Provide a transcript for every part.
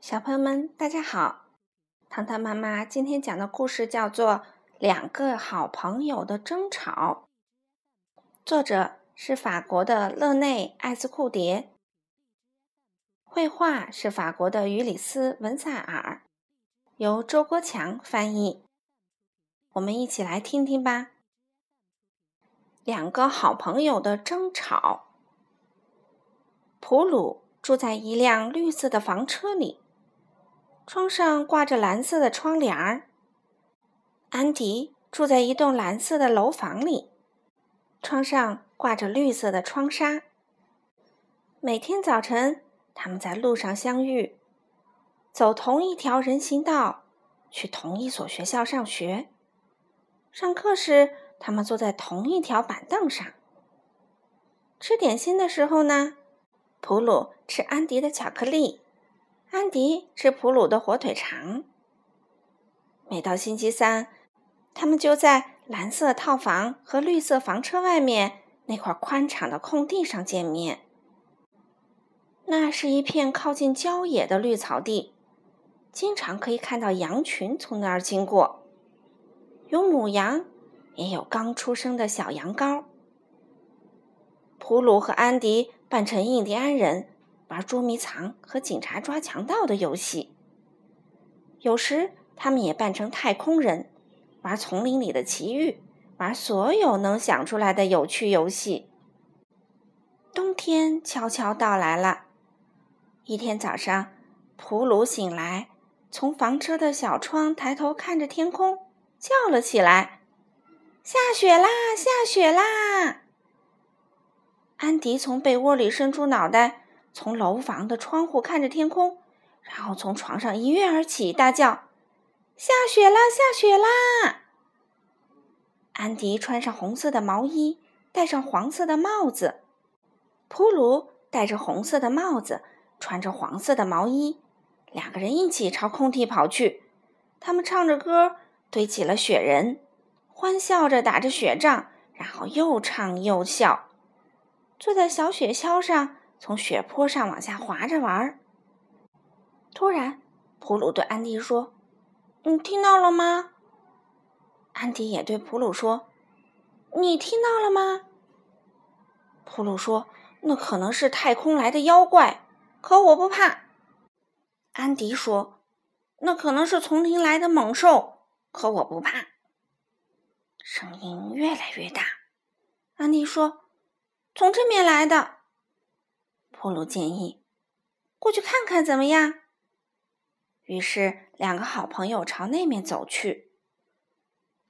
小朋友们，大家好！糖糖妈妈今天讲的故事叫做《两个好朋友的争吵》，作者是法国的勒内·艾斯库蝶，绘画是法国的于里斯·文萨尔，由周国强翻译。我们一起来听听吧。两个好朋友的争吵。普鲁住在一辆绿色的房车里。窗上挂着蓝色的窗帘儿。安迪住在一栋蓝色的楼房里，窗上挂着绿色的窗纱。每天早晨，他们在路上相遇，走同一条人行道，去同一所学校上学。上课时，他们坐在同一条板凳上。吃点心的时候呢，普鲁吃安迪的巧克力。安迪吃普鲁的火腿肠。每到星期三，他们就在蓝色套房和绿色房车外面那块宽敞的空地上见面。那是一片靠近郊野的绿草地，经常可以看到羊群从那儿经过，有母羊，也有刚出生的小羊羔。普鲁和安迪扮成印第安人。玩捉迷藏和警察抓强盗的游戏，有时他们也扮成太空人，玩丛林里的奇遇，玩所有能想出来的有趣游戏。冬天悄悄到来了。一天早上，普鲁醒来，从房车的小窗抬头看着天空，叫了起来：“下雪啦！下雪啦！”安迪从被窝里伸出脑袋。从楼房的窗户看着天空，然后从床上一跃而起，大叫：“下雪啦！下雪啦！”安迪穿上红色的毛衣，戴上黄色的帽子；普鲁戴着红色的帽子，穿着黄色的毛衣。两个人一起朝空地跑去。他们唱着歌，堆起了雪人，欢笑着打着雪仗，然后又唱又笑，坐在小雪橇上。从雪坡上往下滑着玩儿。突然，普鲁对安迪说：“你听到了吗？”安迪也对普鲁说：“你听到了吗？”普鲁说：“那可能是太空来的妖怪，可我不怕。”安迪说：“那可能是丛林来的猛兽，可我不怕。”声音越来越大。安迪说：“从这面来的。”普鲁建议：“过去看看怎么样？”于是，两个好朋友朝那面走去。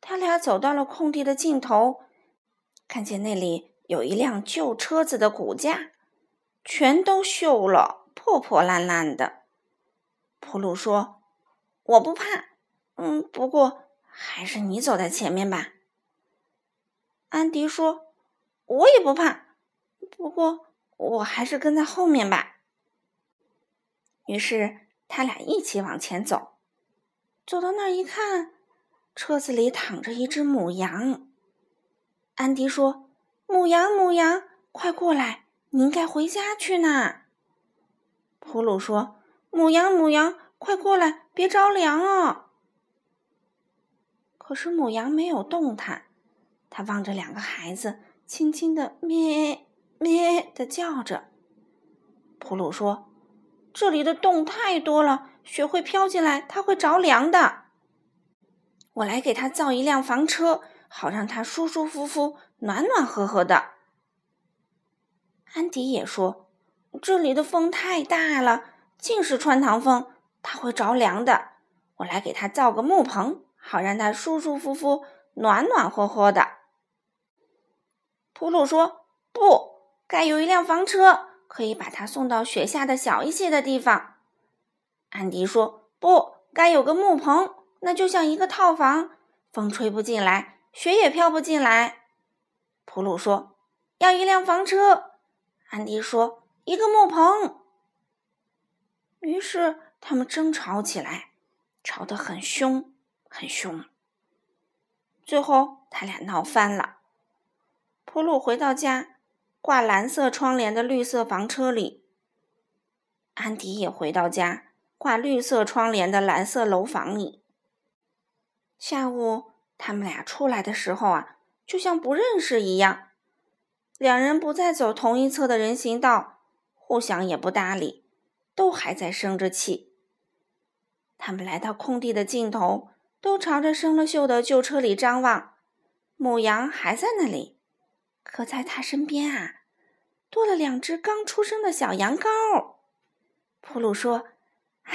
他俩走到了空地的尽头，看见那里有一辆旧车子的骨架，全都锈了，破破烂烂的。普鲁说：“我不怕，嗯，不过还是你走在前面吧。”安迪说：“我也不怕，不过……”我还是跟在后面吧。于是他俩一起往前走，走到那儿一看，车子里躺着一只母羊。安迪说：“母羊，母羊，快过来，你应该回家去呢。”普鲁说：“母羊，母羊，快过来，别着凉啊！”可是母羊没有动弹，它望着两个孩子，轻轻的咩。咩的叫着，普鲁说：“这里的洞太多了，雪会飘进来，它会着凉的。我来给他造一辆房车，好让他舒舒服服、暖暖和和的。”安迪也说：“这里的风太大了，尽是穿堂风，它会着凉的。我来给他造个木棚，好让他舒舒服服、暖暖和和的。”普鲁说：“不。”该有一辆房车，可以把它送到雪下的小一些的地方。安迪说：“不该有个木棚，那就像一个套房，风吹不进来，雪也飘不进来。”普鲁说：“要一辆房车。”安迪说：“一个木棚。”于是他们争吵起来，吵得很凶，很凶。最后他俩闹翻了。普鲁回到家。挂蓝色窗帘的绿色房车里，安迪也回到家，挂绿色窗帘的蓝色楼房里。下午，他们俩出来的时候啊，就像不认识一样。两人不再走同一侧的人行道，互相也不搭理，都还在生着气。他们来到空地的尽头，都朝着生了锈的旧车里张望。母羊还在那里，可在他身边啊，多了两只刚出生的小羊羔。普鲁说：“啊，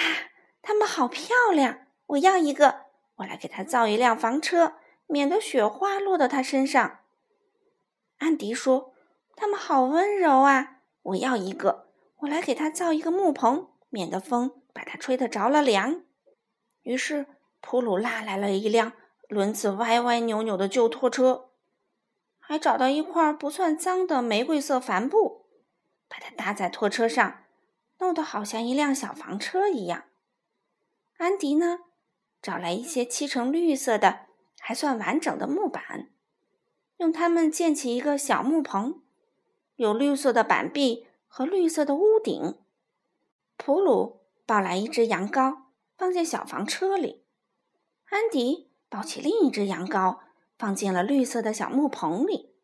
它们好漂亮，我要一个，我来给它造一辆房车，免得雪花落到它身上。”安迪说。它们好温柔啊！我要一个，我来给它造一个木棚，免得风把它吹得着了凉。于是普鲁拉来了一辆轮子歪歪扭扭的旧拖车，还找到一块不算脏的玫瑰色帆布，把它搭在拖车上，弄得好像一辆小房车一样。安迪呢，找来一些漆成绿色的、还算完整的木板，用它们建起一个小木棚。有绿色的板壁和绿色的屋顶。普鲁抱来一只羊羔，放进小房车里。安迪抱起另一只羊羔，放进了绿色的小木棚里。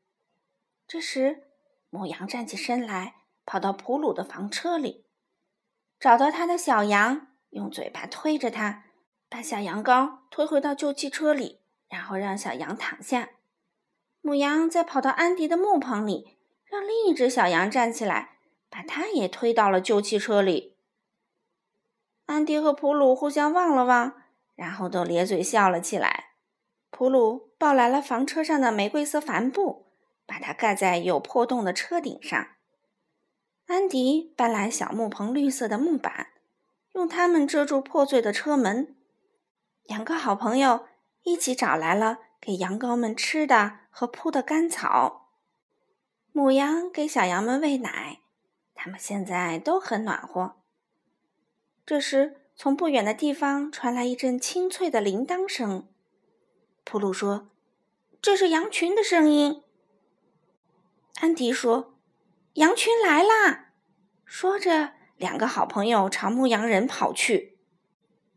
这时，母羊站起身来，跑到普鲁的房车里，找到他的小羊，用嘴巴推着它，把小羊羔推回到旧汽车里，然后让小羊躺下。母羊再跑到安迪的木棚里。让另一只小羊站起来，把它也推到了旧汽车里。安迪和普鲁互相望了望，然后都咧嘴笑了起来。普鲁抱来了房车上的玫瑰色帆布，把它盖在有破洞的车顶上。安迪搬来小木棚绿色的木板，用它们遮住破碎的车门。两个好朋友一起找来了给羊羔们吃的和铺的干草。母羊给小羊们喂奶，它们现在都很暖和。这时，从不远的地方传来一阵清脆的铃铛声。普鲁说：“这是羊群的声音。”安迪说：“羊群来啦！”说着，两个好朋友朝牧羊人跑去。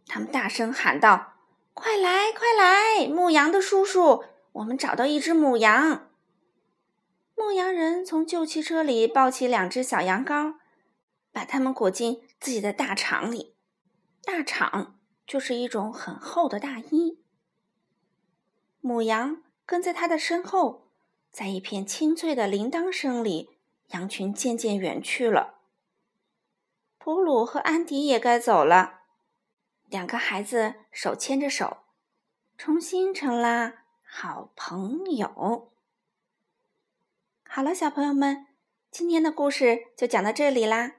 他们大声喊道：“快来，快来！牧羊的叔叔，我们找到一只母羊。”牧羊人从旧汽车里抱起两只小羊羔，把它们裹进自己的大氅里。大氅就是一种很厚的大衣。母羊跟在他的身后，在一片清脆的铃铛声里，羊群渐渐远去了。普鲁和安迪也该走了，两个孩子手牵着手，重新成了好朋友。好了，小朋友们，今天的故事就讲到这里啦。